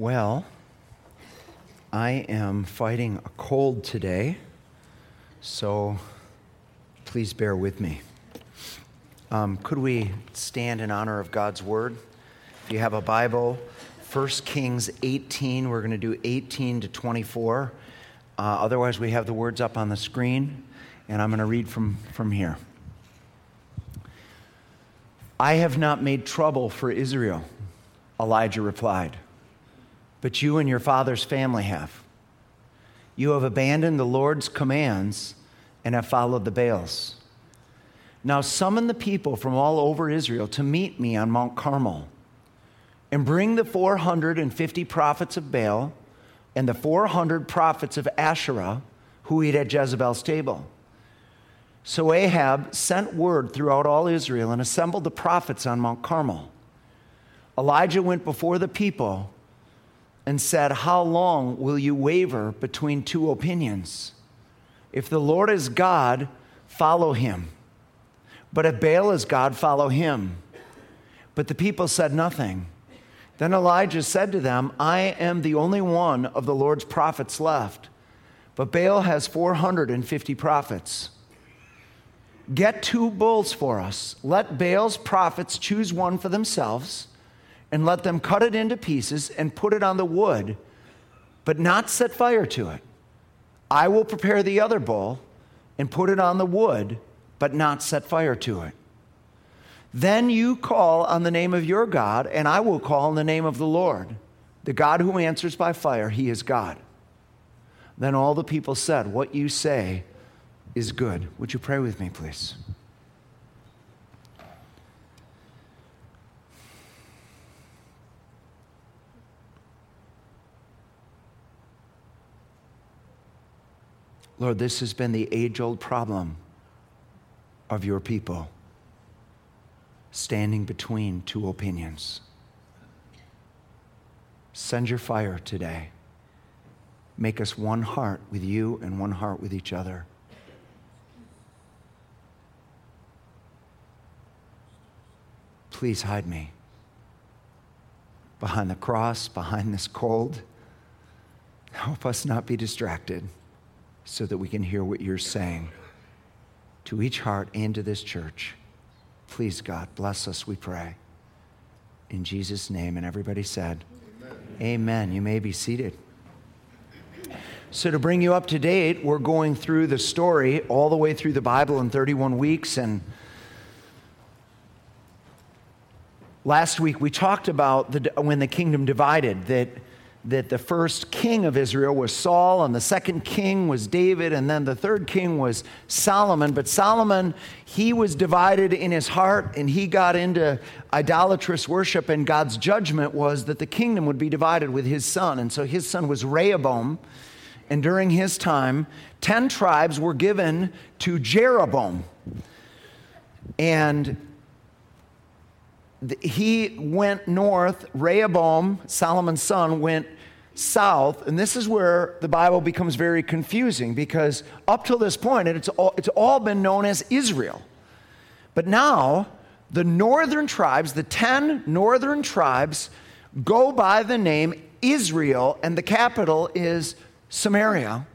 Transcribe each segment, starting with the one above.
Well, I am fighting a cold today, so please bear with me. Um, could we stand in honor of God's word? If you have a Bible, 1 Kings 18, we're going to do 18 to 24. Uh, otherwise, we have the words up on the screen, and I'm going to read from, from here. I have not made trouble for Israel, Elijah replied but you and your father's family have. You have abandoned the Lord's commands and have followed the Baals. Now summon the people from all over Israel to meet me on Mount Carmel, and bring the 450 prophets of Baal and the 400 prophets of Asherah who eat at Jezebel's table. So Ahab sent word throughout all Israel and assembled the prophets on Mount Carmel. Elijah went before the people and said, How long will you waver between two opinions? If the Lord is God, follow him. But if Baal is God, follow him. But the people said nothing. Then Elijah said to them, I am the only one of the Lord's prophets left, but Baal has 450 prophets. Get two bulls for us. Let Baal's prophets choose one for themselves and let them cut it into pieces and put it on the wood, but not set fire to it. I will prepare the other bowl and put it on the wood, but not set fire to it. Then you call on the name of your God, and I will call on the name of the Lord. The God who answers by fire, he is God. Then all the people said, What you say is good. Would you pray with me, please? Lord, this has been the age old problem of your people standing between two opinions. Send your fire today. Make us one heart with you and one heart with each other. Please hide me behind the cross, behind this cold. Help us not be distracted so that we can hear what you're saying to each heart and to this church. Please, God, bless us, we pray. In Jesus' name. And everybody said, Amen. Amen. You may be seated. So, to bring you up to date, we're going through the story all the way through the Bible in 31 weeks. And last week we talked about the, when the kingdom divided, that that the first king of Israel was Saul, and the second king was David, and then the third king was Solomon. But Solomon, he was divided in his heart, and he got into idolatrous worship, and God's judgment was that the kingdom would be divided with his son. And so his son was Rehoboam, and during his time, 10 tribes were given to Jeroboam. And he went north. Rehoboam, Solomon's son, went south. And this is where the Bible becomes very confusing because up till this point, it's all, it's all been known as Israel. But now, the northern tribes, the 10 northern tribes, go by the name Israel, and the capital is Samaria.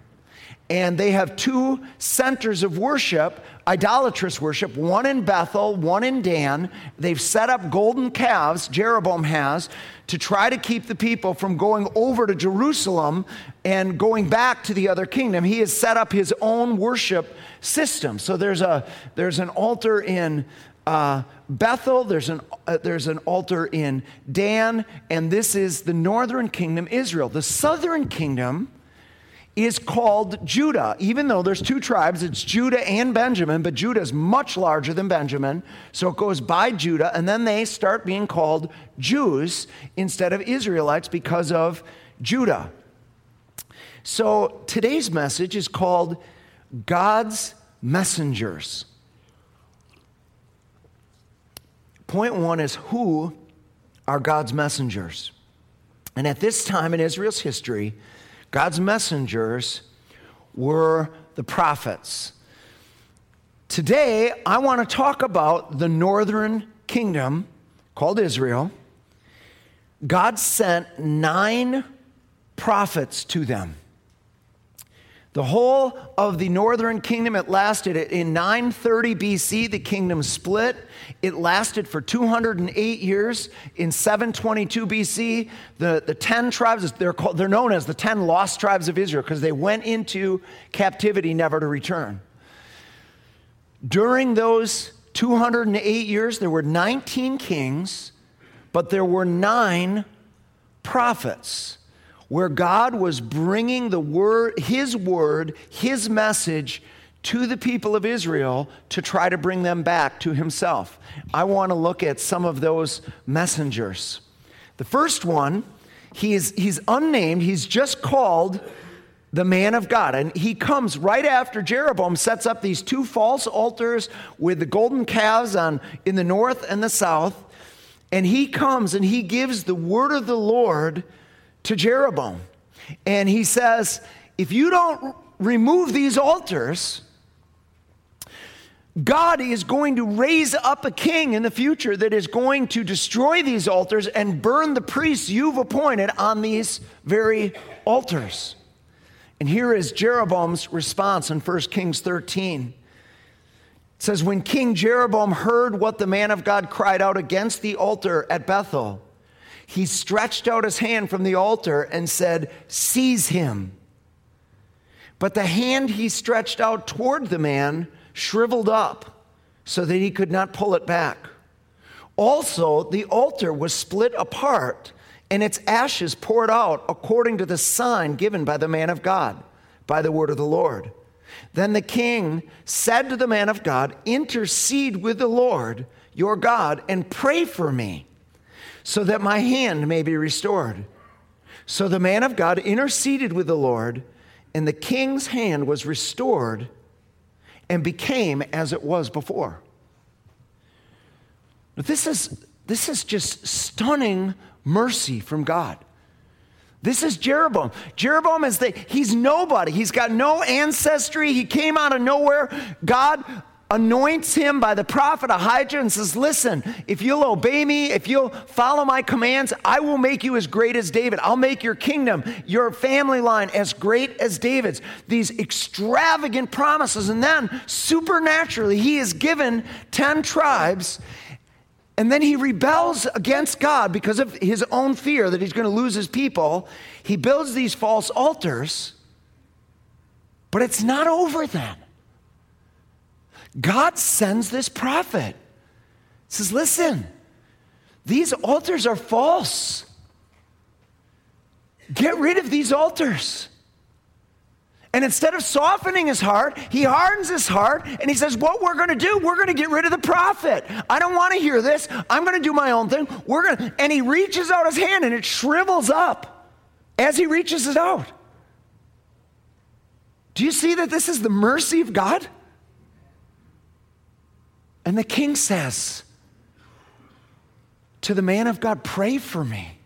And they have two centers of worship idolatrous worship, one in Bethel, one in Dan. They've set up golden calves, Jeroboam has, to try to keep the people from going over to Jerusalem and going back to the other kingdom. He has set up his own worship system. So there's, a, there's an altar in uh, Bethel, there's an, uh, there's an altar in Dan, and this is the northern kingdom, Israel. The southern kingdom is called Judah. Even though there's two tribes, it's Judah and Benjamin, but Judah is much larger than Benjamin. So it goes by Judah, and then they start being called Jews instead of Israelites because of Judah. So today's message is called God's Messengers. Point one is who are God's messengers? And at this time in Israel's history, God's messengers were the prophets. Today, I want to talk about the northern kingdom called Israel. God sent nine prophets to them. The whole of the northern kingdom, it lasted in 930 BC, the kingdom split. It lasted for 208 years. In 722 BC, the, the 10 tribes, they're, called, they're known as the 10 lost tribes of Israel because they went into captivity never to return. During those 208 years, there were 19 kings, but there were nine prophets where God was bringing the word, his word, his message to the people of Israel to try to bring them back to himself. I want to look at some of those messengers. The first one, he is, he's unnamed, he's just called the man of God. And he comes right after Jeroboam sets up these two false altars with the golden calves on in the north and the south. And he comes and he gives the word of the Lord to Jeroboam. And he says, If you don't remove these altars, God is going to raise up a king in the future that is going to destroy these altars and burn the priests you've appointed on these very altars. And here is Jeroboam's response in 1 Kings 13. It says, When King Jeroboam heard what the man of God cried out against the altar at Bethel, he stretched out his hand from the altar and said, Seize him. But the hand he stretched out toward the man shriveled up so that he could not pull it back. Also, the altar was split apart and its ashes poured out according to the sign given by the man of God, by the word of the Lord. Then the king said to the man of God, Intercede with the Lord your God and pray for me so that my hand may be restored. So the man of God interceded with the Lord, and the king's hand was restored and became as it was before. But this is, this is just stunning mercy from God. This is Jeroboam. Jeroboam is the, he's nobody. He's got no ancestry. He came out of nowhere. God anoints him by the prophet Ahijah and says, Listen, if you'll obey me, if you'll follow my commands, I will make you as great as David. I'll make your kingdom, your family line as great as David's. These extravagant promises. And then supernaturally, he is given 10 tribes. And then he rebels against God because of his own fear that he's going to lose his people. He builds these false altars. But it's not over then. God sends this prophet. He says, Listen, these altars are false. Get rid of these altars. And instead of softening his heart, he hardens his heart and he says, What we're going to do, we're going to get rid of the prophet. I don't want to hear this. I'm going to do my own thing. We're going to, and he reaches out his hand and it shrivels up as he reaches it out. Do you see that this is the mercy of God? And the king says to the man of God, Pray for me.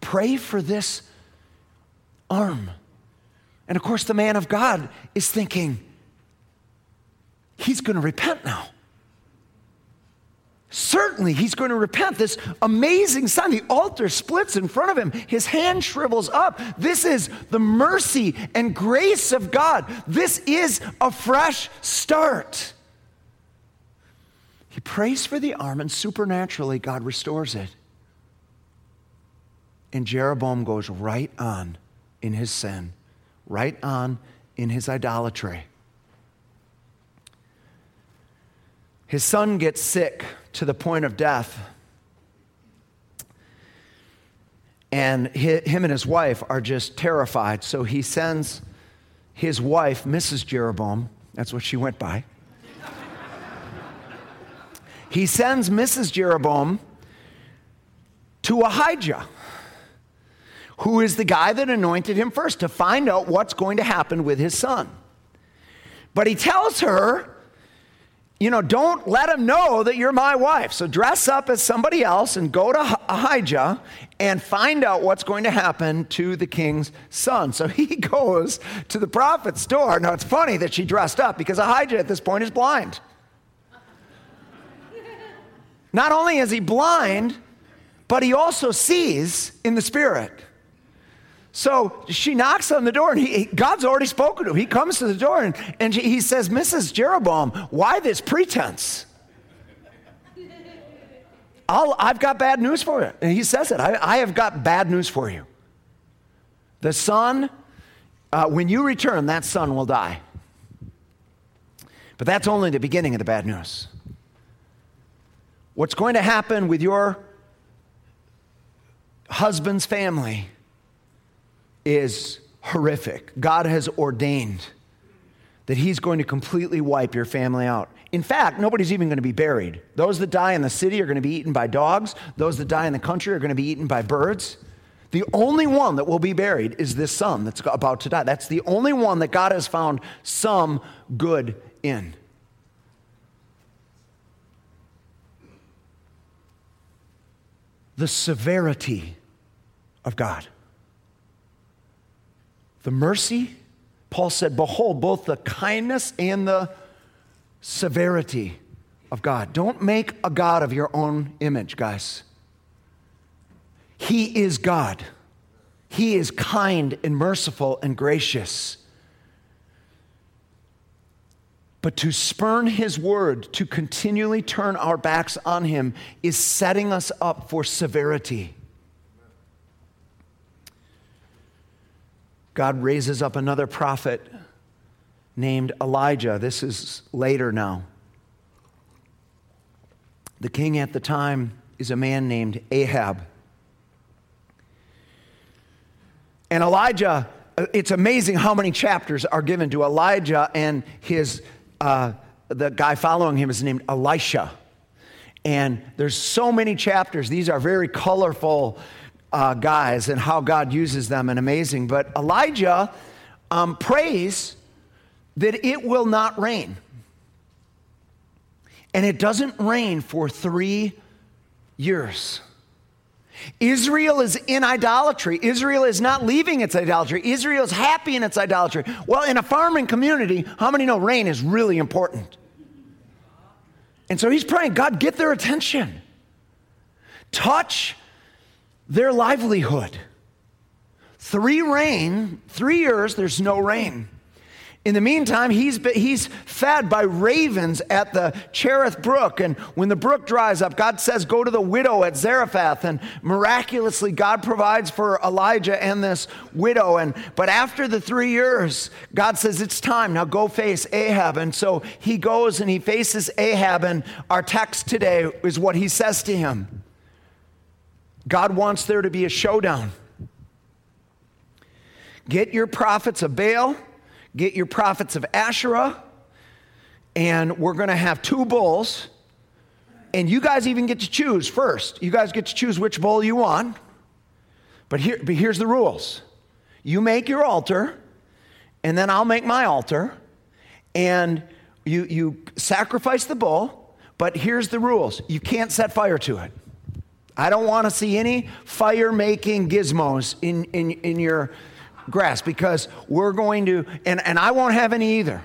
Pray for this arm. And of course, the man of God is thinking, He's going to repent now. Certainly, he's going to repent. This amazing sign. The altar splits in front of him. His hand shrivels up. This is the mercy and grace of God. This is a fresh start. He prays for the arm, and supernaturally, God restores it. And Jeroboam goes right on in his sin, right on in his idolatry. His son gets sick to the point of death. And him and his wife are just terrified. So he sends his wife, Mrs. Jeroboam, that's what she went by, he sends Mrs. Jeroboam to Ahijah, who is the guy that anointed him first, to find out what's going to happen with his son. But he tells her, you know, don't let him know that you're my wife. So dress up as somebody else and go to Ahijah and find out what's going to happen to the king's son. So he goes to the prophet's door. Now it's funny that she dressed up because Ahijah at this point is blind. Not only is he blind, but he also sees in the spirit. So she knocks on the door, and he, God's already spoken to him. He comes to the door, and, and he says, Mrs. Jeroboam, why this pretense? i have got bad news for you. And he says it I, I, have got bad news for you. The son, uh, when you return, that son will die. But that's only the beginning of the bad news. What's going to happen with your husband's family is horrific. God has ordained that He's going to completely wipe your family out. In fact, nobody's even going to be buried. Those that die in the city are going to be eaten by dogs, those that die in the country are going to be eaten by birds. The only one that will be buried is this son that's about to die. That's the only one that God has found some good in. The severity of God. The mercy, Paul said, Behold, both the kindness and the severity of God. Don't make a God of your own image, guys. He is God. He is kind and merciful and gracious. But to spurn his word, to continually turn our backs on him, is setting us up for severity. God raises up another prophet named Elijah. This is later now. The king at the time is a man named Ahab. And Elijah, uh, it's amazing how many chapters are given to Elijah and his, uh, the guy following him is named Elisha. And there's so many chapters. These are very colorful uh, guys and how God uses them and amazing. But Elijah um, prays that it will not rain. And it doesn't rain for three years. Israel is in idolatry. Israel is not leaving its idolatry. Israel is happy in its idolatry. Well, in a farming community, how many know rain is really important? And so he's praying, God, get their attention. Touch their livelihood. Three rain, three years, there's no rain. In the meantime, he's, he's fed by ravens at the Cherith Brook. And when the brook dries up, God says, Go to the widow at Zarephath. And miraculously, God provides for Elijah and this widow. And, but after the three years, God says, It's time. Now go face Ahab. And so he goes and he faces Ahab. And our text today is what he says to him God wants there to be a showdown. Get your prophets of Baal get your prophets of Asherah, and we're going to have two bulls. And you guys even get to choose first. You guys get to choose which bull you want. But, here, but here's the rules you make your altar, and then I'll make my altar, and you, you sacrifice the bull. But here's the rules you can't set fire to it. I don't want to see any fire making gizmos in, in, in your grass because we're going to, and, and I won't have any either.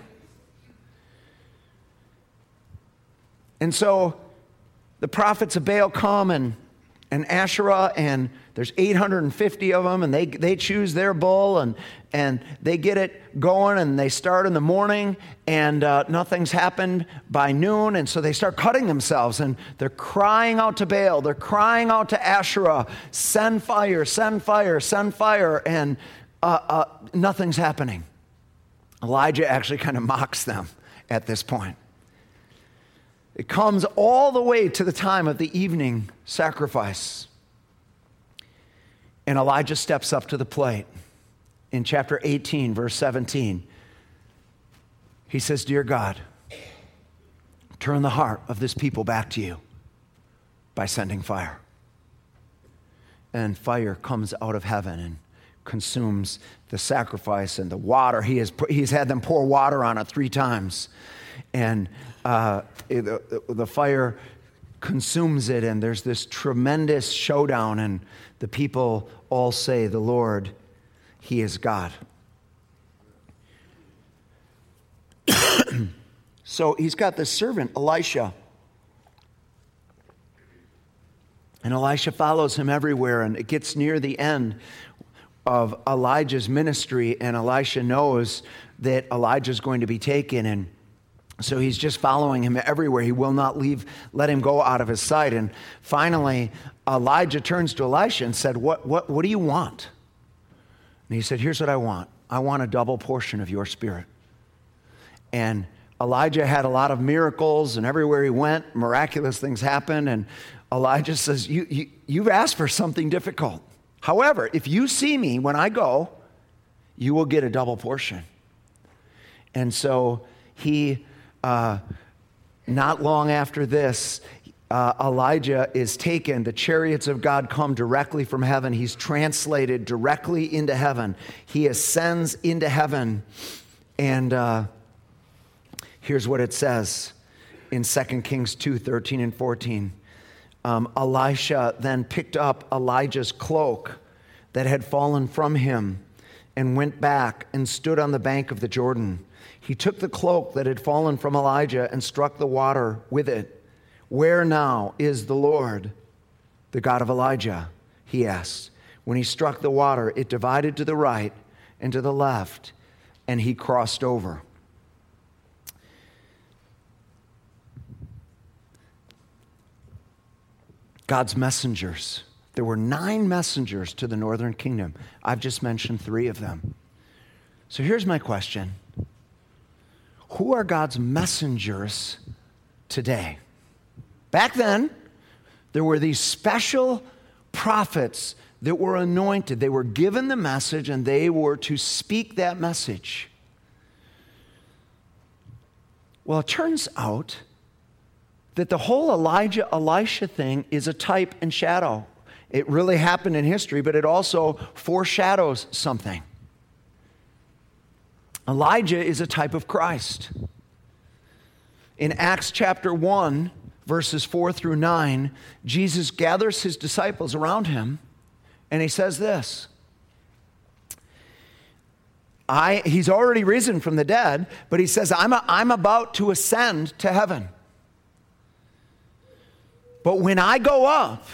And so the prophets of Baal come and, and Asherah, and there's 850 of them, and they, they choose their bull, and, and they get it going, and they start in the morning, and uh, nothing's happened by noon, and so they start cutting themselves, and they're crying out to Baal, they're crying out to Asherah, send fire, send fire, send fire, and uh, uh, nothing's happening. Elijah actually kind of mocks them at this point. It comes all the way to the time of the evening sacrifice. And Elijah steps up to the plate in chapter 18, verse 17. He says, Dear God, turn the heart of this people back to you by sending fire. And fire comes out of heaven and consumes the sacrifice and the water. He has, he's had them pour water on it three times. And uh, the, the fire consumes it, and there's this tremendous showdown, and the people all say, The Lord, He is God. so he's got this servant, Elisha. And Elisha follows him everywhere, and it gets near the end of Elijah's ministry, and Elisha knows that Elijah's going to be taken, and so he's just following him everywhere. He will not leave, let him go out of his sight. And finally, Elijah turns to Elisha and said, What, what, what do you want? And he said, Here's what I want I want a double portion of your spirit. And Elijah had a lot of miracles, and everywhere he went, miraculous things happened. And Elijah says, you, you, You've asked for something difficult. However, if you see me when I go, you will get a double portion. And so he, uh, not long after this, uh, Elijah is taken. The chariots of God come directly from heaven. He's translated directly into heaven. He ascends into heaven. And uh, here's what it says in 2 Kings 2 13 and 14. Um, Elisha then picked up Elijah's cloak that had fallen from him and went back and stood on the bank of the Jordan. He took the cloak that had fallen from Elijah and struck the water with it. Where now is the Lord, the God of Elijah? He asked. When he struck the water, it divided to the right and to the left, and he crossed over. God's messengers. There were nine messengers to the northern kingdom. I've just mentioned three of them. So here's my question Who are God's messengers today? Back then, there were these special prophets that were anointed. They were given the message and they were to speak that message. Well, it turns out that the whole Elijah Elisha thing is a type and shadow. It really happened in history, but it also foreshadows something. Elijah is a type of Christ. In Acts chapter 1, verses 4 through 9, Jesus gathers his disciples around him and he says this I, He's already risen from the dead, but he says, I'm, a, I'm about to ascend to heaven. But when I go up,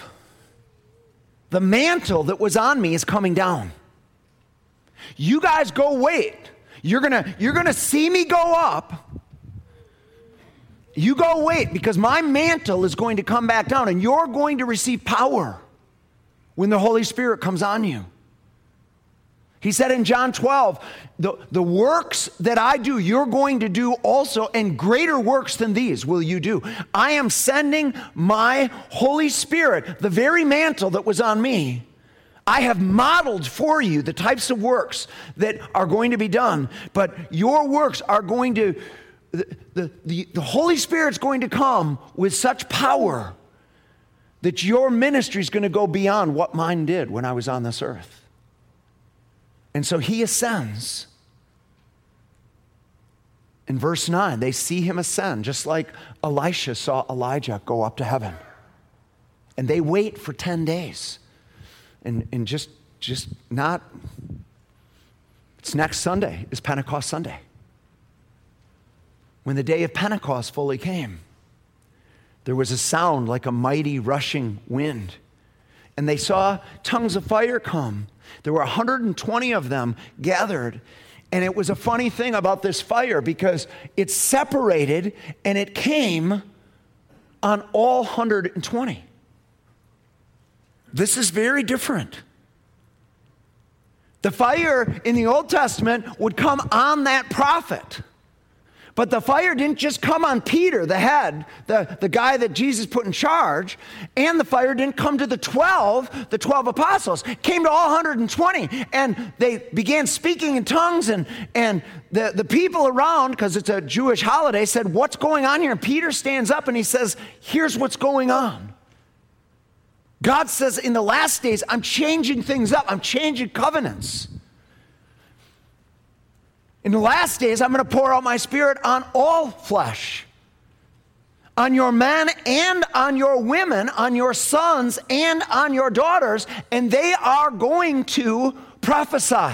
the mantle that was on me is coming down. You guys go wait. You're gonna, you're gonna see me go up, you go wait because my mantle is going to come back down and you're going to receive power when the Holy Spirit comes on you. He said in John 12, the, the works that I do, you're going to do also, and greater works than these will you do. I am sending my Holy Spirit, the very mantle that was on me. I have modeled for you the types of works that are going to be done, but your works are going to the, the, the, Holy Spirit's going to come with such power that your ministry is going to go beyond what mine did when I was on this earth. And so he ascends. In verse 9, they see him ascend, just like Elisha saw Elijah go up to heaven. And they wait for 10 days. And, and just, just not, it's next Sunday, is Pentecost Sunday when the day of Pentecost fully came, there was a sound like a mighty rushing wind. And they saw tongues of fire come. There were 120 of them gathered. And it was a funny thing about this fire because it separated and it came on all 120. This is very different. The fire in the Old Testament would come on that prophet. But the fire didn't just come on Peter, the head, the, the guy that Jesus put in charge, and the fire didn't come to the 12, the 12 apostles. It came to all 120, and they began speaking in tongues, and, and the, the people around, because it's a Jewish holiday, said, What's going on here? And Peter stands up and he says, Here's what's going on. God says, In the last days, I'm changing things up, I'm changing covenants. In the last days, I'm going to pour out my spirit on all flesh on your men and on your women, on your sons and on your daughters, and they are going to prophesy.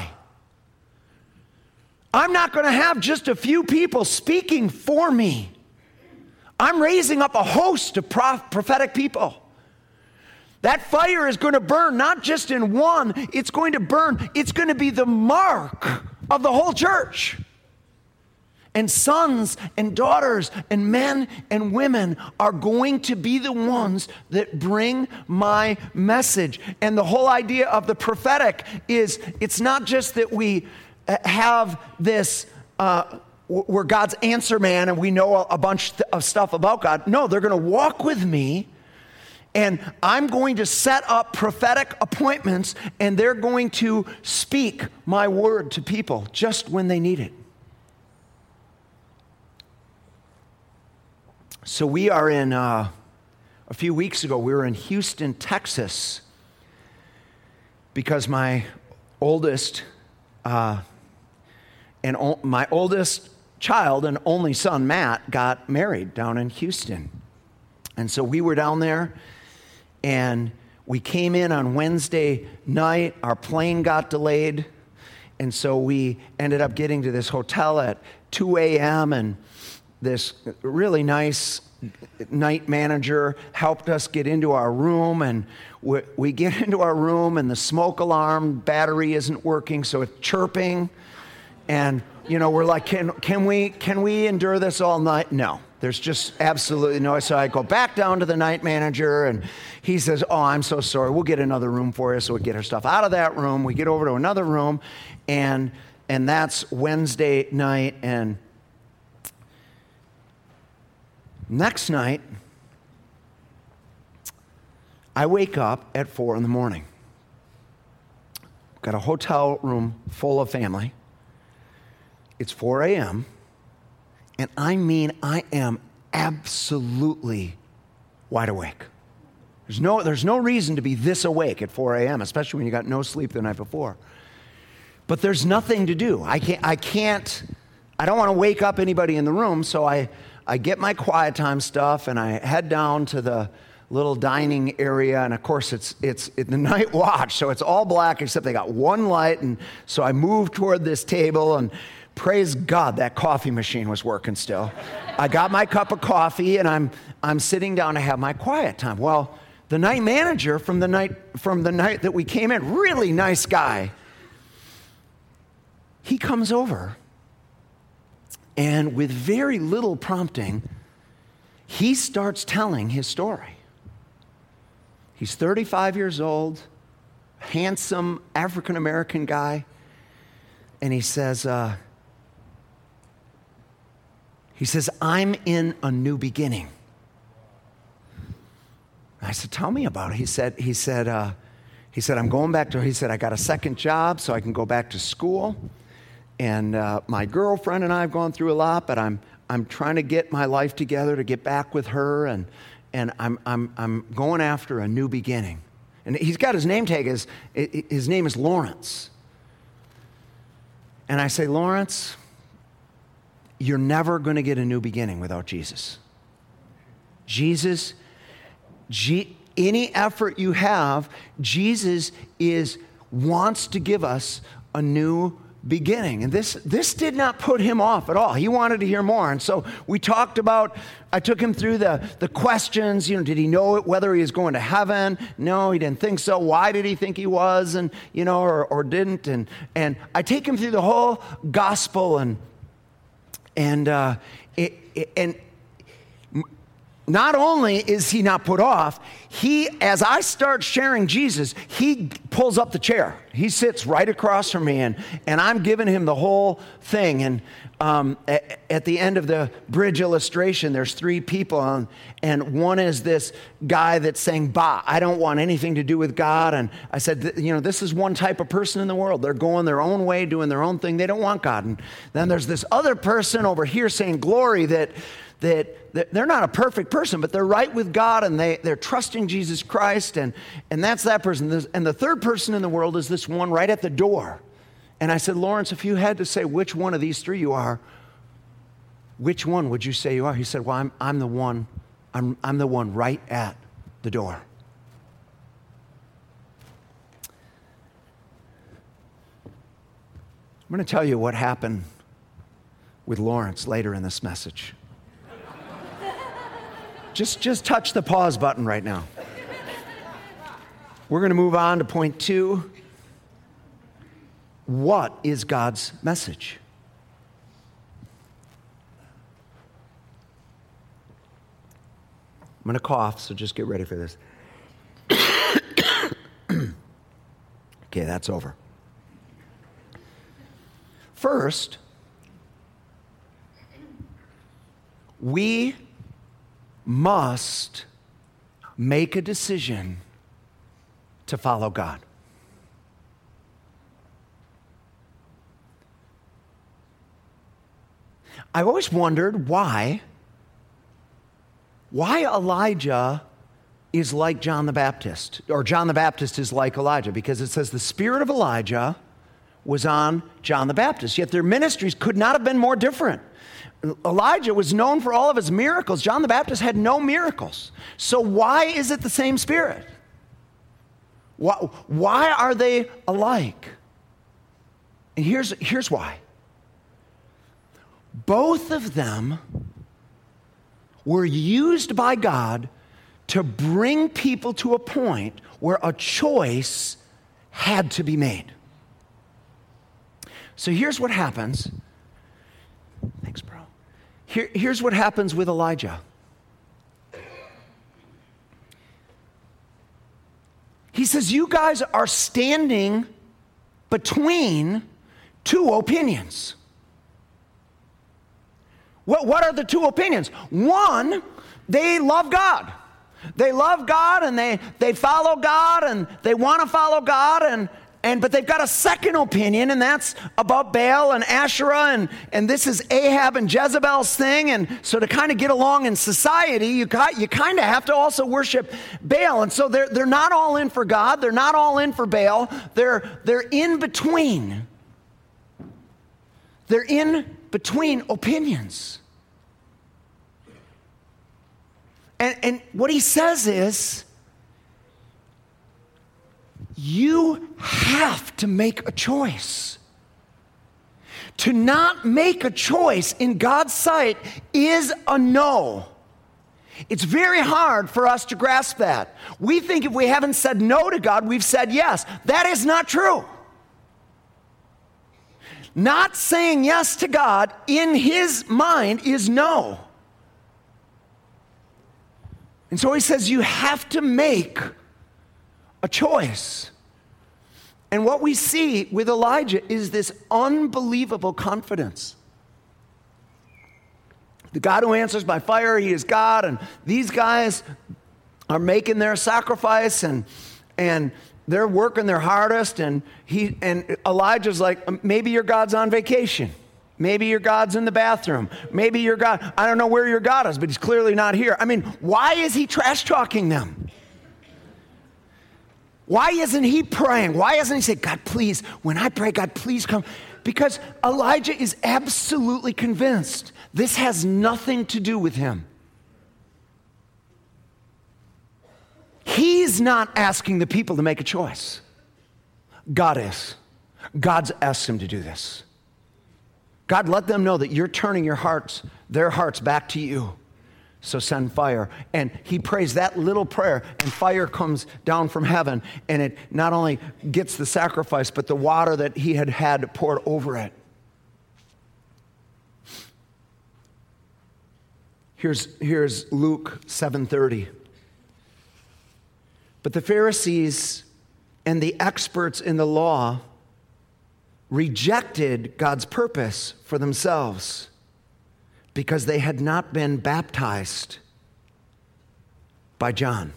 I'm not going to have just a few people speaking for me. I'm raising up a host of prophetic people. That fire is going to burn not just in one, it's going to burn, it's going to be the mark of the whole church. And sons and daughters and men and women are going to be the ones that bring my message. And the whole idea of the prophetic is it's not just that we uh, have this. Uh, we're God's answer man and we know a bunch of stuff about God. No, they're going to walk with me and I'm going to set up prophetic appointments and they're going to speak my word to people just when they need it. So we are in, uh, a few weeks ago, we were in Houston, Texas, because my oldest, uh, and o- my oldest child and only son, Matt, got married down in Houston. And so we were down there, and we came in on Wednesday night. Our plane got delayed, and so we ended up getting to this hotel at 2 a.m. and this really nice night manager helped us get into our room and we, we, get into our room and the smoke alarm battery isn't working so it's chirping and you know we're like can, can we can we endure this all night no there's just absolutely no so i go back down to the night manager and he says oh i'm so sorry we'll get another room for you so we get our stuff out of that room we get over to another room and and that's wednesday night and Next night, I wake up at four in the morning. Got a hotel room full of family. It's 4 a.m. And I mean, I am absolutely wide awake. There's no, there's no reason to be this awake at 4 a.m., especially when you got no sleep the night before. But there's nothing to do. I can't, I can't, I don't want to wake up anybody in the room, so I, I get my quiet time stuff and I head down to the little dining area and of course it's it's the night watch so it's all black except they got one light and so I move toward this table and praise God that coffee machine was working still. I got my cup of coffee and I'm I'm sitting down to have my quiet time. Well, the night manager from the night from the night that we came in, really nice guy. He comes over and with very little prompting, he starts telling his story. He's 35 years old, handsome African American guy, and he says, uh, he says, I'm in a new beginning. I said, tell me about it. He said, he said, uh, he said, I'm going back to, he said, I got a second job so I can go back to school and uh, my girlfriend and I have gone through a lot, but I'm, I'm trying to get my life together to get back with her, and, and I'm, I'm, I'm going after a new beginning. And he's got his name tag, his, his name is Lawrence. And I say, Lawrence, you're never going to get a new beginning without Jesus. Jesus, G, any effort you have, Jesus is wants to give us a new beginning. And this, this did not put him off at all. He wanted to hear more. And so we talked about, I took him through the, the questions. You know, did he know whether he was going to heaven? No, he didn't think so. Why did he think he was? And, you know, or, or didn't? And, and I take him through the whole gospel and, and, uh, it, it, and not only is he not put off, he, as I start sharing Jesus, he pulls up the chair. He sits right across from me, and, and I'm giving him the whole thing. And um, at, at, the end of the bridge illustration, there's three people, on, and one is this guy that's saying, Bah, I don't want anything to do with God. And I said, You know, this is one type of person in the world. They're going their own way, doing their own thing. They don't want God. And then there's this other person over here saying, Glory, that that they're not a perfect person, but they're right with God and they, they're trusting Jesus Christ, and, and that's that person. And the third person in the world is this one right at the door. And I said, Lawrence, if you had to say which one of these three you are, which one would you say you are? He said, Well, I'm, I'm the one, I'm, I'm the one right at the door. I'm going to tell you what happened with Lawrence later in this message. Just, just touch the pause button right now. We're going to move on to point two. What is God's message? I'm going to cough, so just get ready for this. okay, that's over. First, we must make a decision to follow God. I've always wondered why why Elijah is like John the Baptist, or John the Baptist is like Elijah, because it says the spirit of Elijah was on John the Baptist, yet their ministries could not have been more different. Elijah was known for all of his miracles. John the Baptist had no miracles. So, why is it the same spirit? Why, why are they alike? And here's, here's why both of them were used by God to bring people to a point where a choice had to be made. So here's what happens. Thanks, bro. Here, here's what happens with Elijah. He says, You guys are standing between two opinions. What, what are the two opinions? One, they love God. They love God and they, they follow God and they want to follow God and, and but they've got a second opinion and that's about Baal and Asherah and, and this is Ahab and Jezebel's thing and so to kind of get along in society you, got, you kind of have to also worship Baal and so they're, they're not all in for God they're not all in for Baal they're, they're in between they're in between opinions. And, and what he says is, you have to make a choice. To not make a choice in God's sight is a no. It's very hard for us to grasp that. We think if we haven't said no to God, we've said yes. That is not true. Not saying yes to God in his mind is no. And so he says, You have to make a choice. And what we see with Elijah is this unbelievable confidence. The God who answers by fire, he is God, and these guys are making their sacrifice and and they're working their hardest and he and Elijah's like maybe your God's on vacation. Maybe your God's in the bathroom. Maybe your God, I don't know where your God is, but he's clearly not here. I mean, why is he trash talking them? Why isn't he praying? Why doesn't he say, God, please, when I pray, God, please come? Because Elijah is absolutely convinced this has nothing to do with him. He's not asking the people to make a choice. God is. God's asked him to do this. God, let them know that you're turning your hearts, their hearts back to you. So send fire. And he prays that little prayer, and fire comes down from heaven, and it not only gets the sacrifice, but the water that he had had poured over it. Here's, here's Luke 7:30. But the Pharisees and the experts in the law rejected God's purpose for themselves because they had not been baptized by John.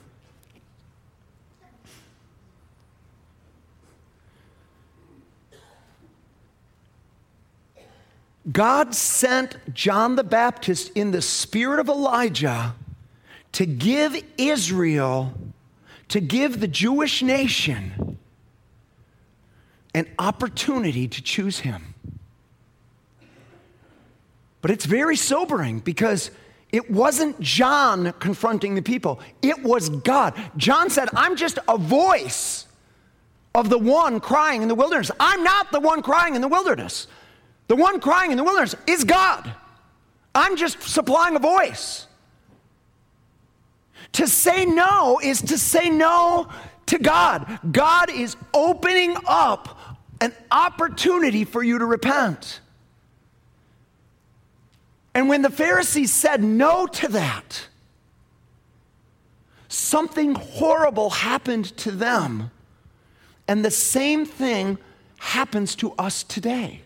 God sent John the Baptist in the spirit of Elijah to give Israel to give the Jewish nation an opportunity to choose him. But it's very sobering because it wasn't John confronting the people, it was God. John said, I'm just a voice of the one crying in the wilderness. I'm not the one crying in the wilderness. The one crying in the wilderness is God. I'm just supplying a voice. To say no is to say no to God. God is opening up an opportunity for you to repent. And when the Pharisees said no to that, something horrible happened to them. And the same thing happens to us today.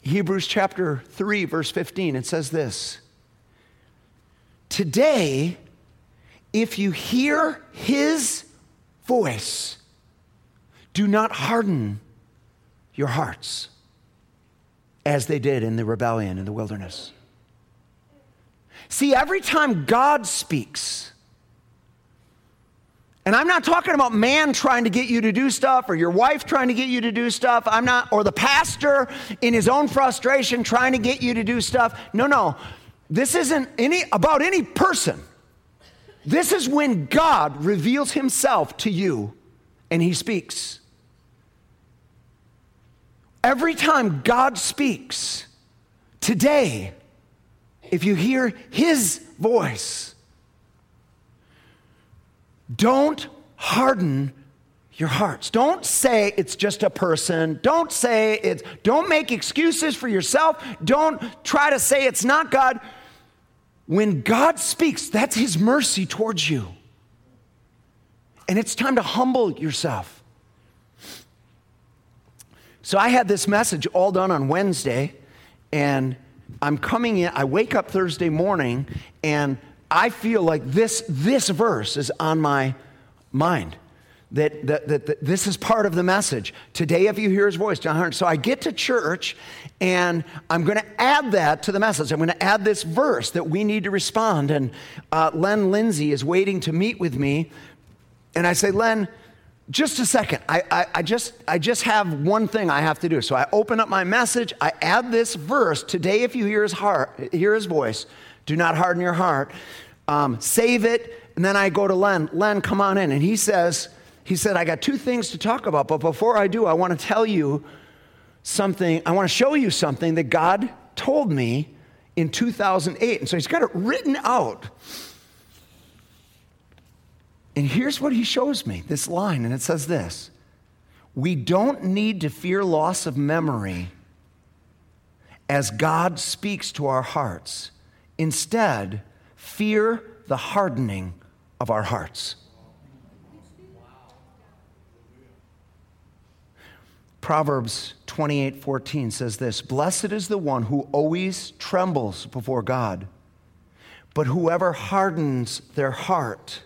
Hebrews chapter 3, verse 15, it says this Today, if you hear his voice, do not harden your hearts as they did in the rebellion in the wilderness. See, every time God speaks, and I'm not talking about man trying to get you to do stuff or your wife trying to get you to do stuff. I'm not, or the pastor in his own frustration trying to get you to do stuff. No, no. This isn't any, about any person. This is when God reveals himself to you and he speaks. Every time God speaks, today, if you hear his voice, don't harden your hearts. Don't say it's just a person. Don't say it's, don't make excuses for yourself. Don't try to say it's not God. When God speaks, that's his mercy towards you. And it's time to humble yourself. So I had this message all done on Wednesday, and I'm coming in, I wake up Thursday morning, and I feel like this, this verse is on my mind. That, that, that, that, this is part of the message. Today, if you hear his voice, John Hart. So I get to church and I'm going to add that to the message. I'm going to add this verse that we need to respond. And uh, Len Lindsay is waiting to meet with me. And I say, Len, just a second. I, I, I, just, I just have one thing I have to do. So I open up my message. I add this verse. Today, if you hear his, heart, hear his voice, do not harden your heart. Um, save it. And then I go to Len. Len, come on in. And he says, he said, I got two things to talk about. But before I do, I want to tell you something. I want to show you something that God told me in 2008. And so he's got it written out. And here's what he shows me this line, and it says this We don't need to fear loss of memory as God speaks to our hearts. Instead, fear the hardening of our hearts. Proverbs 28 14 says this Blessed is the one who always trembles before God, but whoever hardens their heart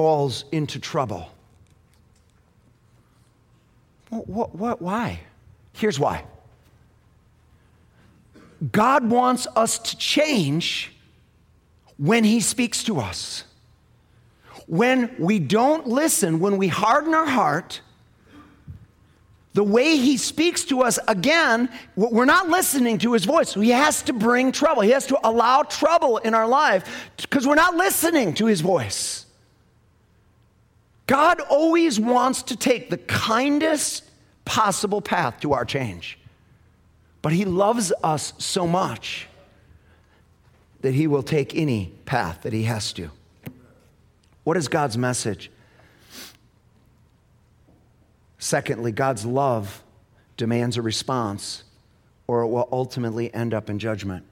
falls into trouble. What, what, why? Here's why God wants us to change when He speaks to us. When we don't listen, when we harden our heart, the way he speaks to us again, we're not listening to his voice. He has to bring trouble. He has to allow trouble in our life because we're not listening to his voice. God always wants to take the kindest possible path to our change. But he loves us so much that he will take any path that he has to. What is God's message? Secondly, God's love demands a response, or it will ultimately end up in judgment.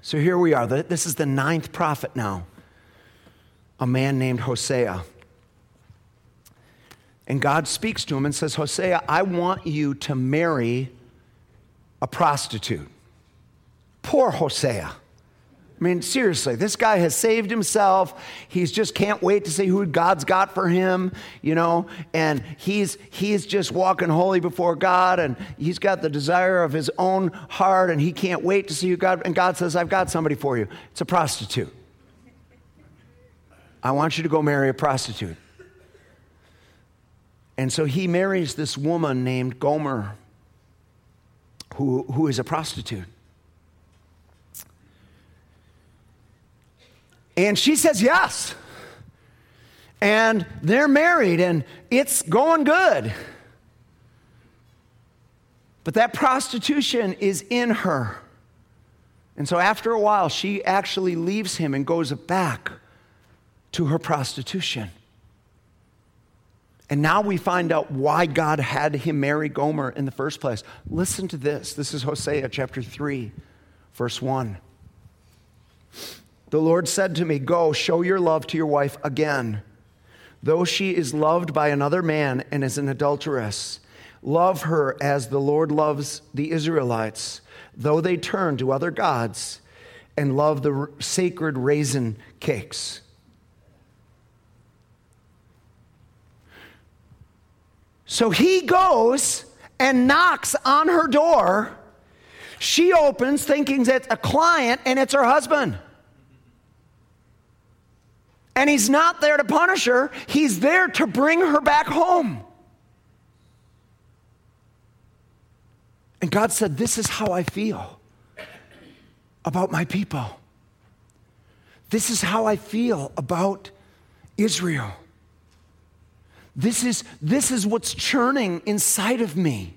So here we are. This is the ninth prophet now, a man named Hosea. And God speaks to him and says, Hosea, I want you to marry a prostitute. Poor Hosea. I mean, seriously, this guy has saved himself. He's just can't wait to see who God's got for him, you know, and he's he's just walking holy before God, and he's got the desire of his own heart, and he can't wait to see who God. And God says, "I've got somebody for you. It's a prostitute. I want you to go marry a prostitute." And so he marries this woman named Gomer, who, who is a prostitute. And she says yes. And they're married and it's going good. But that prostitution is in her. And so after a while, she actually leaves him and goes back to her prostitution. And now we find out why God had him marry Gomer in the first place. Listen to this. This is Hosea chapter 3, verse 1. The Lord said to me, Go, show your love to your wife again. Though she is loved by another man and is an adulteress, love her as the Lord loves the Israelites, though they turn to other gods and love the sacred raisin cakes. So he goes and knocks on her door. She opens, thinking it's a client, and it's her husband. And he's not there to punish her, he's there to bring her back home. And God said, This is how I feel about my people. This is how I feel about Israel. This is, this is what's churning inside of me.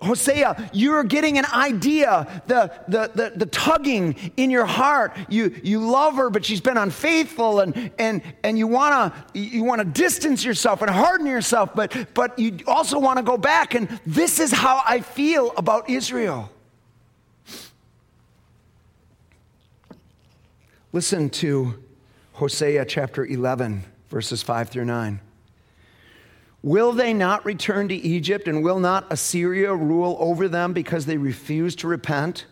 Hosea, you're getting an idea, the, the, the, the, tugging in your heart. You, you love her, but she's been unfaithful, and, and, and you want to you wanna distance yourself and harden yourself, but, but you also want to go back. And this is how I feel about Israel. Listen to Hosea chapter 11, verses 5 through 9. Will they not return to Egypt, and will not Assyria rule over them because they refuse to repent?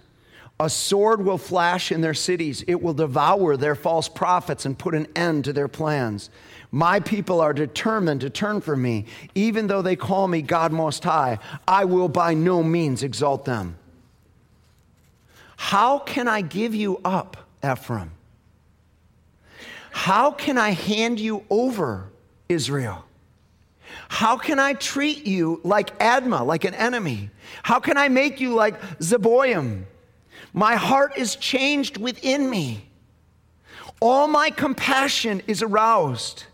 A sword will flash in their cities. It will devour their false prophets and put an end to their plans. My people are determined to turn from me. Even though they call me God Most High, I will by no means exalt them. How can I give you up, Ephraim? How can I hand you over, Israel? How can I treat you like Admah, like an enemy? How can I make you like Zeboim? My heart is changed within me. All my compassion is aroused.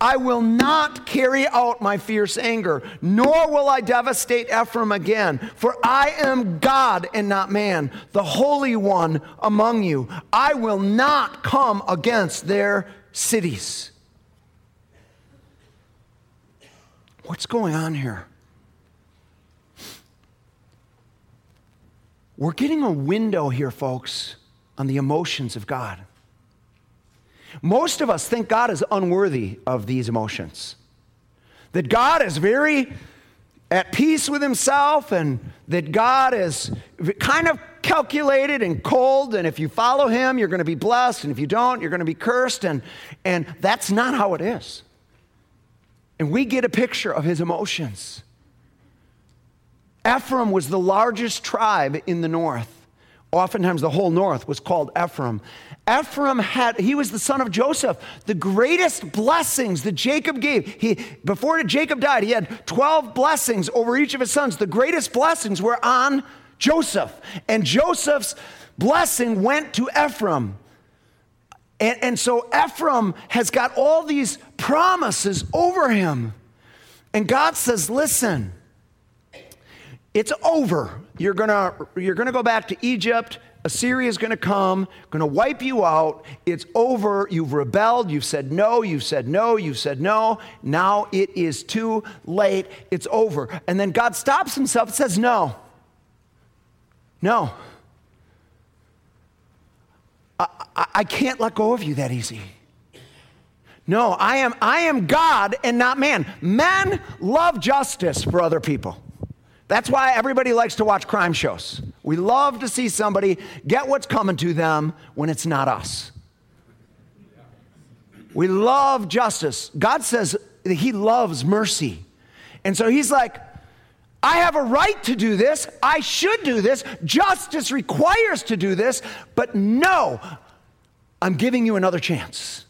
I will not carry out my fierce anger, nor will I devastate Ephraim again, for I am God and not man, the Holy One among you. I will not come against their cities. What's going on here? We're getting a window here, folks, on the emotions of God. Most of us think God is unworthy of these emotions. That God is very at peace with himself and that God is kind of calculated and cold and if you follow him you're going to be blessed and if you don't you're going to be cursed and and that's not how it is. And we get a picture of his emotions. Ephraim was the largest tribe in the north. Oftentimes, the whole north was called Ephraim. Ephraim had, he was the son of Joseph. The greatest blessings that Jacob gave, he, before Jacob died, he had 12 blessings over each of his sons. The greatest blessings were on Joseph. And Joseph's blessing went to Ephraim. And, and so Ephraim has got all these promises over him. And God says, listen, it's over. You're gonna, you're gonna go back to Egypt. Assyria is to come, to wipe you out. It's over. You've rebelled. You've said no. You've said no. You've said no. Now it is too late. It's over. And then God stops himself and says, No. No. I, I, can't let go of you that easy. No, I am, I am God and not man. Men love justice for other people. That's why everybody likes to watch crime shows. We love to see somebody get what's coming to them when it's not us. We love justice. God says He loves mercy. And so He's like, I have a right to do this. I should do this. Justice requires to do this. But no, I'm giving you another chance.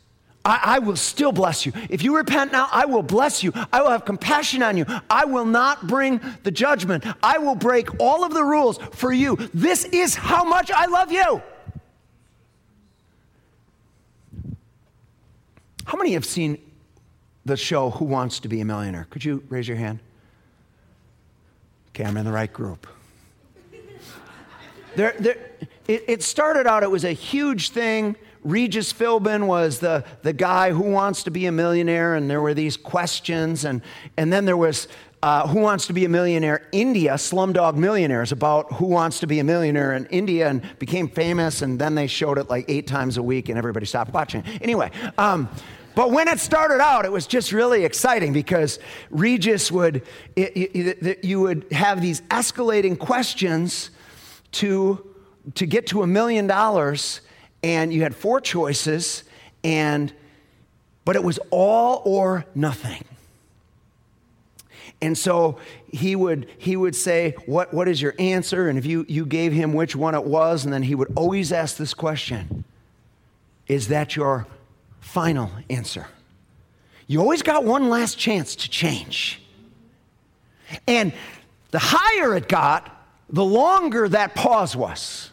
I, I, will still bless you. If you repent now, I will bless you. I will have compassion on you. I will not bring the judgment. I will break all of the rules for you. This is how much I love you. How many have seen the show Who Wants to Be a Millionaire? Could you raise your hand? Okay, I'm in the right group. there, there, it, it started out, it was a huge thing. Regis Philbin was the, the guy who wants to be a millionaire, and there were these questions. And, and then there was uh, Who Wants to Be a Millionaire India, Slumdog Millionaires, about who wants to be a millionaire in India, and became famous. And then they showed it like eight times a week, and everybody stopped watching. Anyway, um, but when it started out, it was just really exciting because Regis would, it, it, you would have these escalating questions to, to get to a million dollars, and you had four choices, and, but it was all or nothing. And so he would, he would say, what, what is your answer? And if you, you gave him which one it was, and then he would always ask this question Is that your final answer. You always got one last chance to change. And the higher it got, the longer that pause was.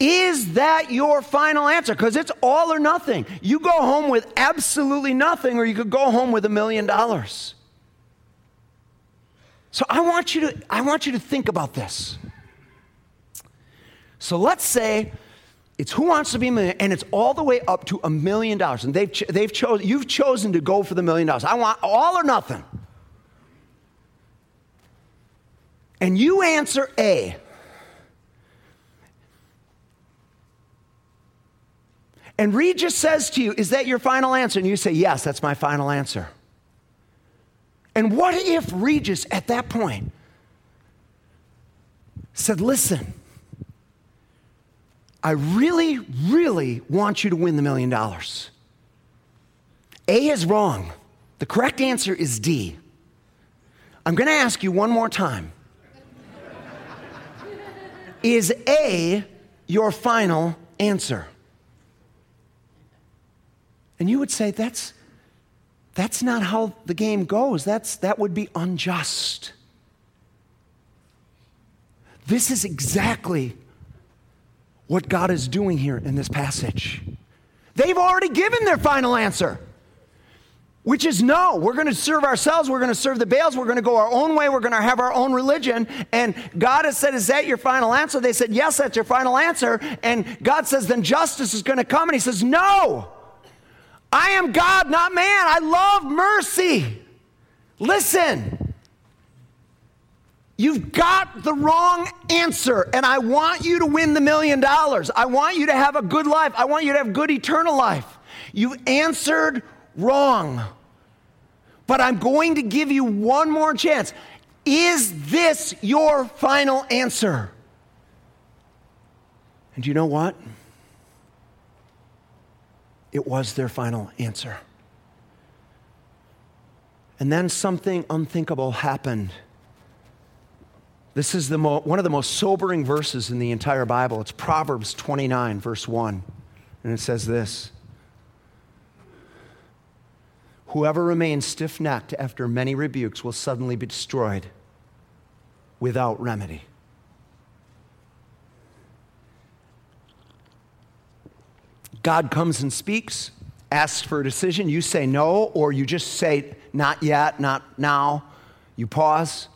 Is that your final answer? Because it's all or nothing. You go home with absolutely nothing, or you could go home with a million dollars. So I want you to, I want you to think about this. So let's say it's who wants to be a millionaire, and it's all the way up to a million dollars. And they've, they've chosen, you've chosen to go for the million dollars. I want all or nothing. And you answer A. And Regis says to you, Is that your final answer? And you say, Yes, that's my final answer. And what if Regis at that point said, Listen, I really, really want you to win the million dollars. A is wrong. The correct answer is D. I'm going to ask you one more time. is A your final answer? And you would say, that's, that's not how the game goes. That's, that would be unjust. This is exactly what God is doing here in this passage. They've already given their final answer, which is no, we're going to serve ourselves, we're going to serve the Baals, we're going to go our own way, we're going to have our own religion. And God has said, Is that your final answer? They said, Yes, that's your final answer. And God says, Then justice is going to come. And He says, No, I am God, not man. I love mercy. Listen. You've got the wrong answer, and I want you to win the million dollars. I want you to have a good life. I want you to have good eternal life. You've answered wrong. But I'm going to give you one more chance. Is this your final answer? And you know what? It was their final answer. And then something unthinkable happened. This is the mo- one of the most sobering verses in the entire Bible. It's Proverbs 29, verse 1. And it says this Whoever remains stiff necked after many rebukes will suddenly be destroyed without remedy. God comes and speaks, asks for a decision. You say no, or you just say not yet, not now. You pause.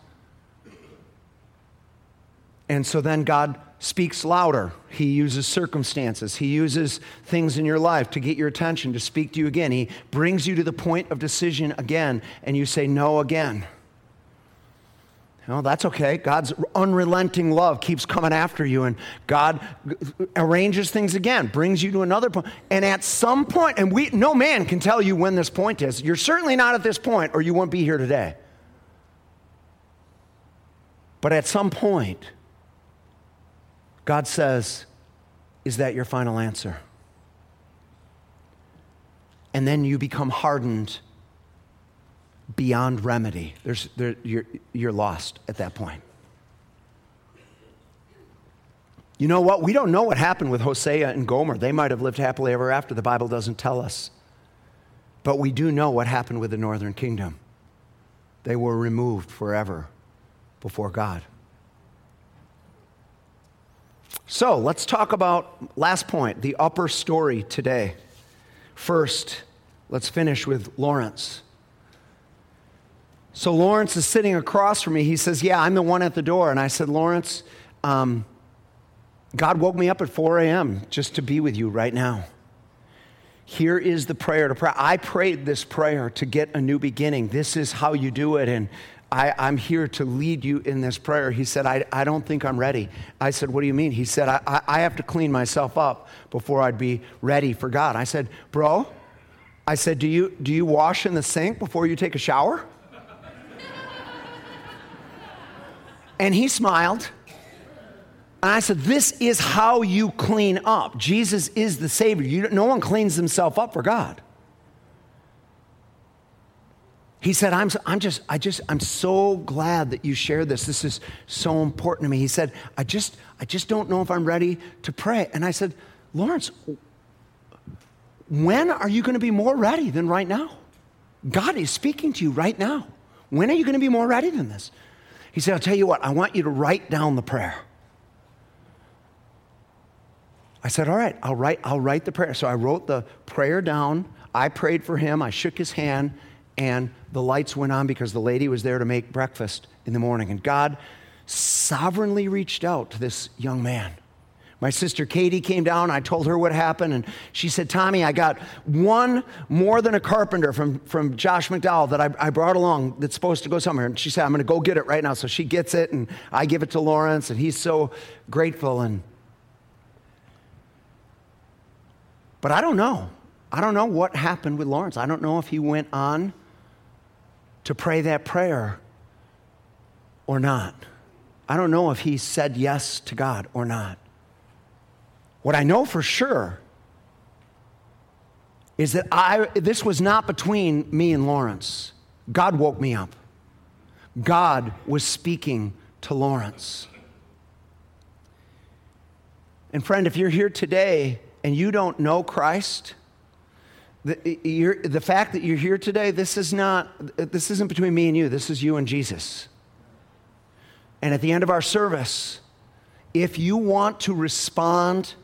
And so then God speaks louder. He uses circumstances. He uses things in your life to get your attention, to speak to you again. He brings you to the point of decision again, and you say no again. No, that's okay. God's unrelenting love keeps coming after you, and God arranges things again, brings you to another point. And at some point, and we, no man can tell you when this point is. You're certainly not at this point, or you won't be here today. But at some point, God says, Is that your final answer? And then you become hardened beyond remedy. There's, there, you're, you're lost at that point. You know what? We don't know what happened with Hosea and Gomer. They might have lived happily ever after. The Bible doesn't tell us. But we do know what happened with the northern kingdom. They were removed forever before God. So let's talk about, last point, the upper story today. First, let's finish with Lawrence. So Lawrence is sitting across from me. He says, Yeah, I'm the one at the door. And I said, Lawrence, um, God woke me up at 4 a.m. just to be with you right now. Here is the prayer to pray. I prayed this prayer to get a new beginning. This is how you do it. And I, am here to lead you in this prayer. He said, I, I don't think I'm ready. I said, What do you mean? He said, I, I have to clean myself up before I'd be ready for God. I said, Bro, I said, Do you, do you wash in the sink before you take a shower? and he smiled. And I said, This is how you clean up. Jesus is the Savior. You, no one cleans himself up for God. He said, I'm, I'm just, I just, I'm so glad that you shared this. This is so important to me. He said, I just, I just don't know if I'm ready to pray. And I said, Lawrence, when are you going to be more ready than right now? God is speaking to you right now. When are you going to be more ready than this? He said, I'll tell you what, I want you to write down the prayer. I said, All right, I'll write, I'll write the prayer. So I wrote the prayer down. I prayed for him. I shook his hand, and the lights went on because the lady was there to make breakfast in the morning. And God sovereignly reached out to this young man. My sister Katie came down. I told her what happened, and she said, Tommy, I got one more than a carpenter from, from Josh McDowell that I, I brought along that's supposed to go somewhere. And she said, I'm going to go get it right now. So she gets it, and I give it to Lawrence, and he's so grateful. And But I don't know. I don't know what happened with Lawrence. I don't know if he went on to pray that prayer or not. I don't know if he said yes to God or not. What I know for sure is that I, this was not between me and Lawrence. God woke me up. God was speaking to Lawrence. And friend, if you're here today and you don't know Christ, the, the fact that you're here today, this is not, this isn't between me and you. This is you and Jesus. And at the end of our service, if you want to respond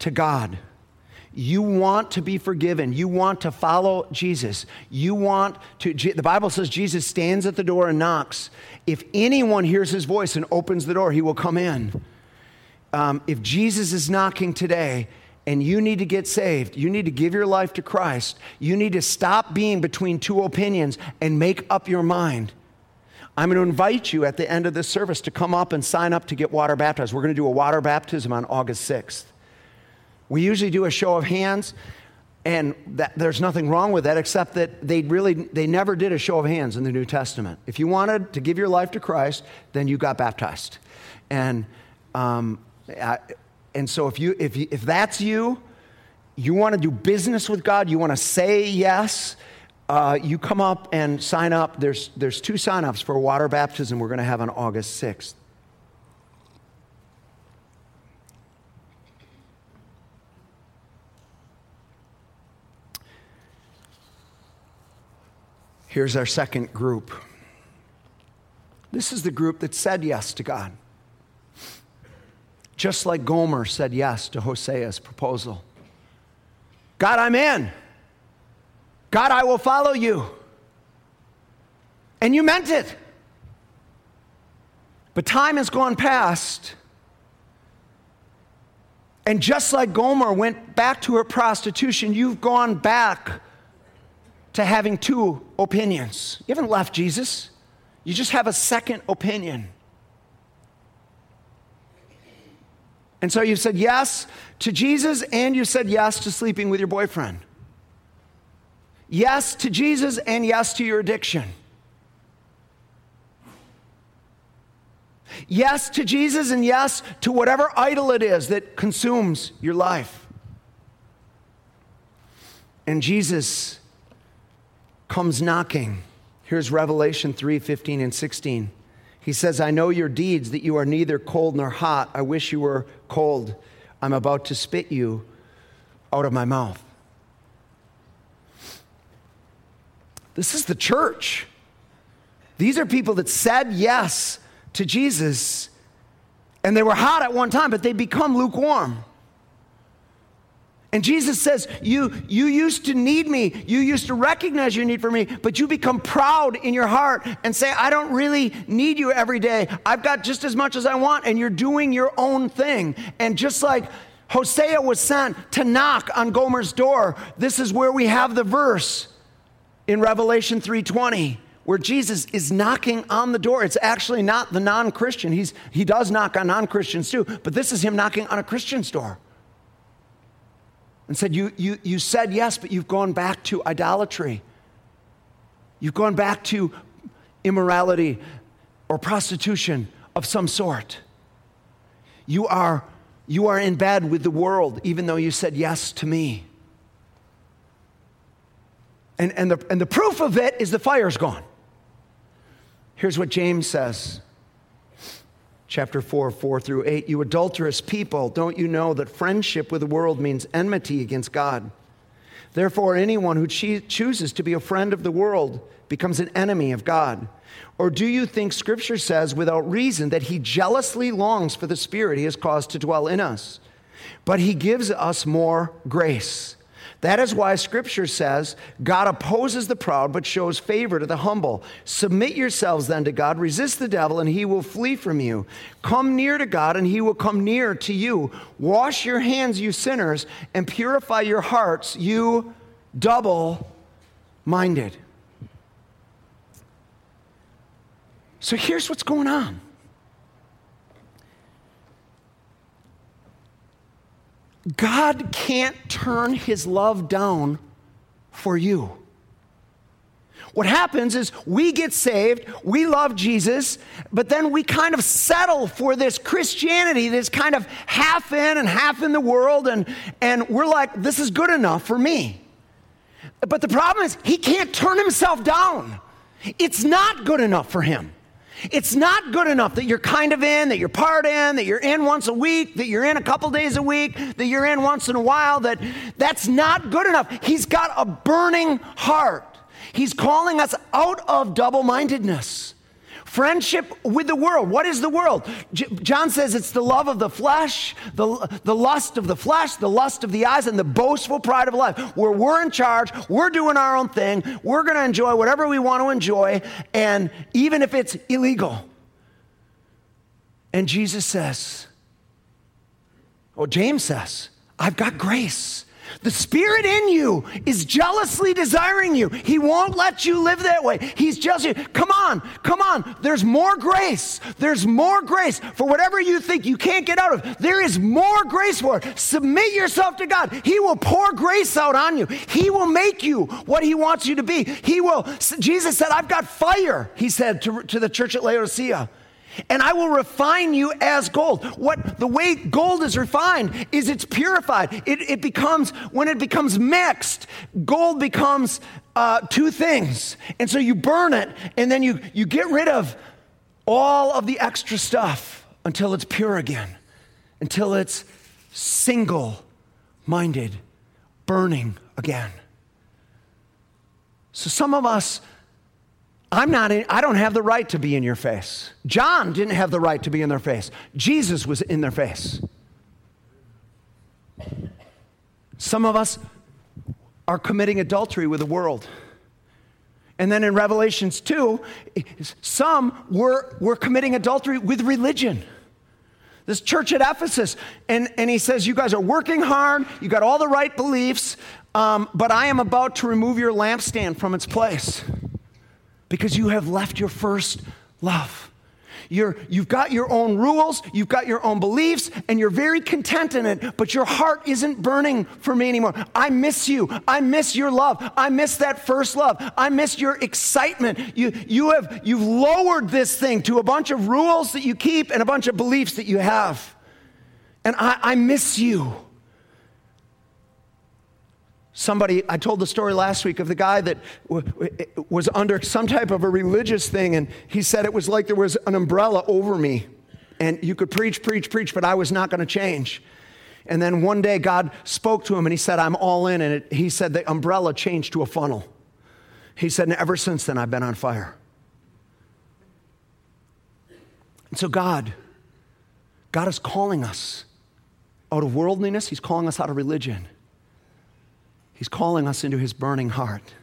to God, you want to be forgiven. You want to follow Jesus. You want to, the Bible says Jesus stands at the door and knocks. If anyone hears his voice and opens the door, he will come in. Um, if Jesus is knocking today, and you need to get saved, you need to give your life to Christ, you need to stop being between two opinions and make up your mind. I'm going to invite you at the end of this service to come up and sign up to get water baptized. We're going to do a water baptism on August 6th. We usually do a show of hands, and that, there's nothing wrong with that except that they really they never did a show of hands in the New Testament. If you wanted to give your life to Christ, then you got baptized. And um, I, and so if, you, if, you, if that's you, you want to do business with God, you want to say yes, uh, you come up and sign up. There's, there's two sign-ups for water baptism we're going to have on August 6th. Here's our second group. This is the group that said yes to God just like Gomer said yes to Hosea's proposal. God, I'm in. God, I will follow you. And you meant it. But time has gone past. And just like Gomer went back to her prostitution, you've gone back to having two opinions. You haven't left Jesus, you just have a second opinion. And so you said yes to Jesus and you said yes to sleeping with your boyfriend. Yes to Jesus and yes to your addiction. Yes to Jesus and yes to whatever idol it is that consumes your life. And Jesus comes knocking. Here's Revelation 3 15 and 16. He says, I know your deeds, that you are neither cold nor hot. I wish you were cold. I'm about to spit you out of my mouth. This is the church. These are people that said yes to Jesus, and they were hot at one time, but they become lukewarm. And Jesus says, you, you used to need me. You used to recognize your need for me, but you become proud in your heart and say, I don't really need you every day. I've got just as much as I want, and you're doing your own thing. And just like Hosea was sent to knock on Gomer's door, this is where we have the verse in Revelation 3:20 where Jesus is knocking on the door. It's actually not the non-Christian. He's, he does knock on non-Christians too, but this is him knocking on a Christian's door and said, you, you, you said yes, but you've gone back to idolatry. You've gone back to immorality or prostitution of some sort. You are, you are in bed with the world, even though you said yes to me. And, and, the, and the proof of it is the fire's gone. Here's what James says chapter 4, 4 through 8. You adulterous people, don't you know that friendship with the world means enmity against God? Therefore, anyone who chooses to be a friend of the world becomes an enemy of God. Or do you think Scripture says without reason that he jealously longs for the Spirit he has caused to dwell in us? But he gives us more grace. That is why scripture says God opposes the proud but shows favor to the humble. Submit yourselves then to God, resist the devil, and he will flee from you. Come near to God, and he will come near to you. Wash your hands, you sinners, and purify your hearts, you double minded. So here's what's going on. God can't turn his love down for you. What happens is we get saved, we love Jesus, but then we kind of settle for this Christianity this kind of half in and half in the world, and, and we're like, this is good enough for me. But the problem is, he can't turn himself down. It's not good enough for him. It's not good enough that you're kind of in, that you're part in, that you're in once a week, that you're in a couple days a week, that you're in once in a while, that that's not good enough. He's got a burning heart. He's calling us out of double-mindedness. Friendship with the world. What is the world? J- John says it's the love of the flesh, the, the lust of the flesh, the lust of the eyes, and the boastful pride of life. Where we're in charge, we're doing our own thing, we're going to enjoy whatever we want to enjoy, and even if it's illegal. And Jesus says, or James says, I've got grace. The Spirit in you is jealously desiring you. He won't let you live that way. He's jealous. Come on, come on. There's more grace. There's more grace for whatever you think you can't get out of. There is more grace for it. Submit yourself to God. He will pour grace out on you. He will make you what He wants you to be. He will. Jesus said, I've got fire, He said to, to the church at Laodicea and I will refine you as gold. What the way gold is refined is it's purified. It, it becomes, when it becomes mixed, gold becomes uh, two things. And so you burn it, and then you, you get rid of all of the extra stuff until it's pure again, until it's single minded, burning again. So some of us I'm not in, I don't have the right to be in your face. John didn't have the right to be in their face. Jesus was in their face. Some of us are committing adultery with the world. And then in Revelations 2, some were, were committing adultery with religion. This church at Ephesus, and, and he says, You guys are working hard, you got all the right beliefs, um, but I am about to remove your lampstand from its place because you have left your first love. You're, you've got your own rules, you've got your own beliefs, and you're very content in it, but your heart isn't burning for me anymore. I miss you. I miss your love. I miss that first love. I miss your excitement. You, you have, you've lowered this thing to a bunch of rules that you keep and a bunch of beliefs that you have. And I, I miss you. Somebody, I told the story last week of the guy that w- was under some type of a religious thing, and he said it was like there was an umbrella over me. And you could preach, preach, preach, but I was not going to change. And then one day God spoke to him and he said, I'm all in. And it, he said the umbrella changed to a funnel. He said, and ever since then, I've been on fire. And so, God, God is calling us out of worldliness, He's calling us out of religion. He's calling us into his burning heart.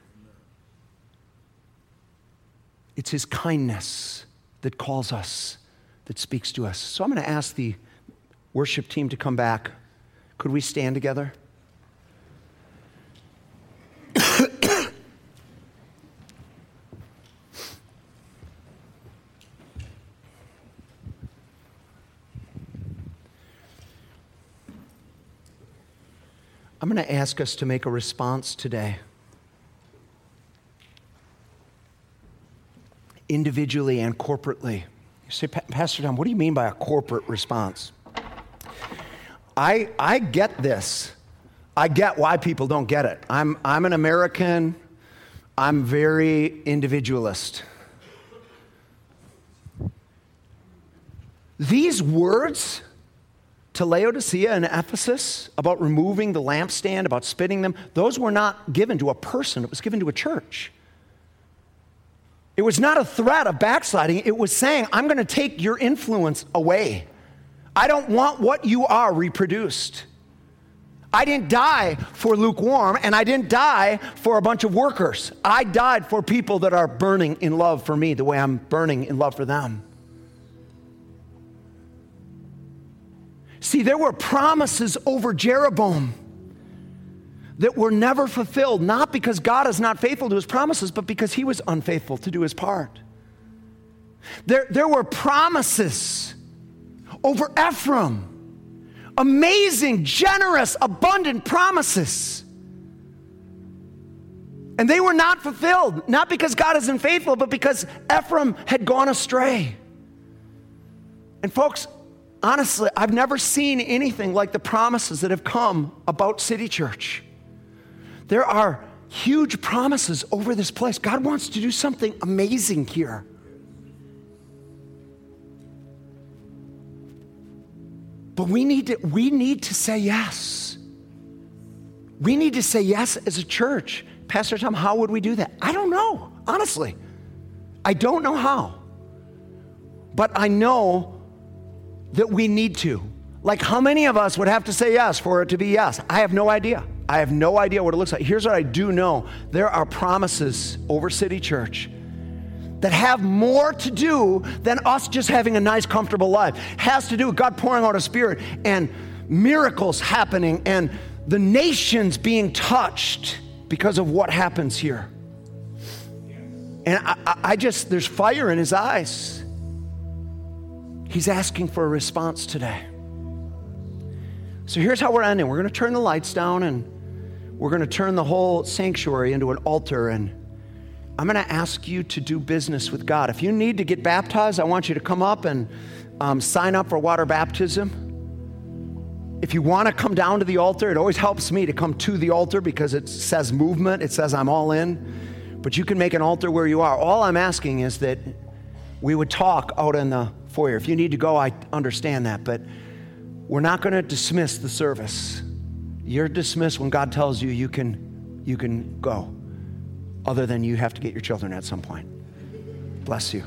It's his kindness that calls us, that speaks to us. So I'm going to ask the worship team to come back. Could we stand together? I'm going to ask us to make a response today. Individually and corporately. You say, Pastor Tom, what do you mean by a corporate response? I, I get this. I get why people don't get it. I'm, I'm an American, I'm very individualist. These words to Laodicea and Ephesus about removing the lampstand, about spitting them, those were not given to a person, it was given to a church. It was not a threat of backsliding, it was saying, I'm going to take your influence away. I don't want what you are reproduced. I didn't die for lukewarm, and I didn't die for a bunch of workers. I died for people that are burning in love for me the way I'm burning in love for them. See, there were promises over Jeroboam that were never fulfilled, not because God is not faithful to his promises, but because he was unfaithful to do his part. There, there were promises over Ephraim, amazing, generous, abundant promises. And they were not fulfilled, not because God isn't faithful, but because Ephraim had gone astray. And folks, honestly, I've never seen anything like the promises that have come about City Church. There are huge promises over this place. God wants to do something amazing here. But we need to, we need to say yes. We need to say yes as a church. Pastor Tom, how would we do that? I don't know, honestly. I don't know how. But I know that we need to. Like, how many of us would have to say yes for it to be yes? I have no idea. I have no idea what it looks like. Here's what I do know there are promises over City Church that have more to do than us just having a nice, comfortable life. Has to do with God pouring out a spirit and miracles happening and the nations being touched because of what happens here. And I, I just, there's fire in his eyes. He's asking for a response today. So here's how we're ending we're going to turn the lights down and we're going to turn the whole sanctuary into an altar. And I'm going to ask you to do business with God. If you need to get baptized, I want you to come up and um, sign up for water baptism. If you want to come down to the altar, it always helps me to come to the altar because it says movement, it says I'm all in. But you can make an altar where you are. All I'm asking is that we would talk out in the If you need to go, I understand that, but we're not going to dismiss the service. You're dismissed when God tells you you can, you can go, other than you have to get your children at some point. Bless you.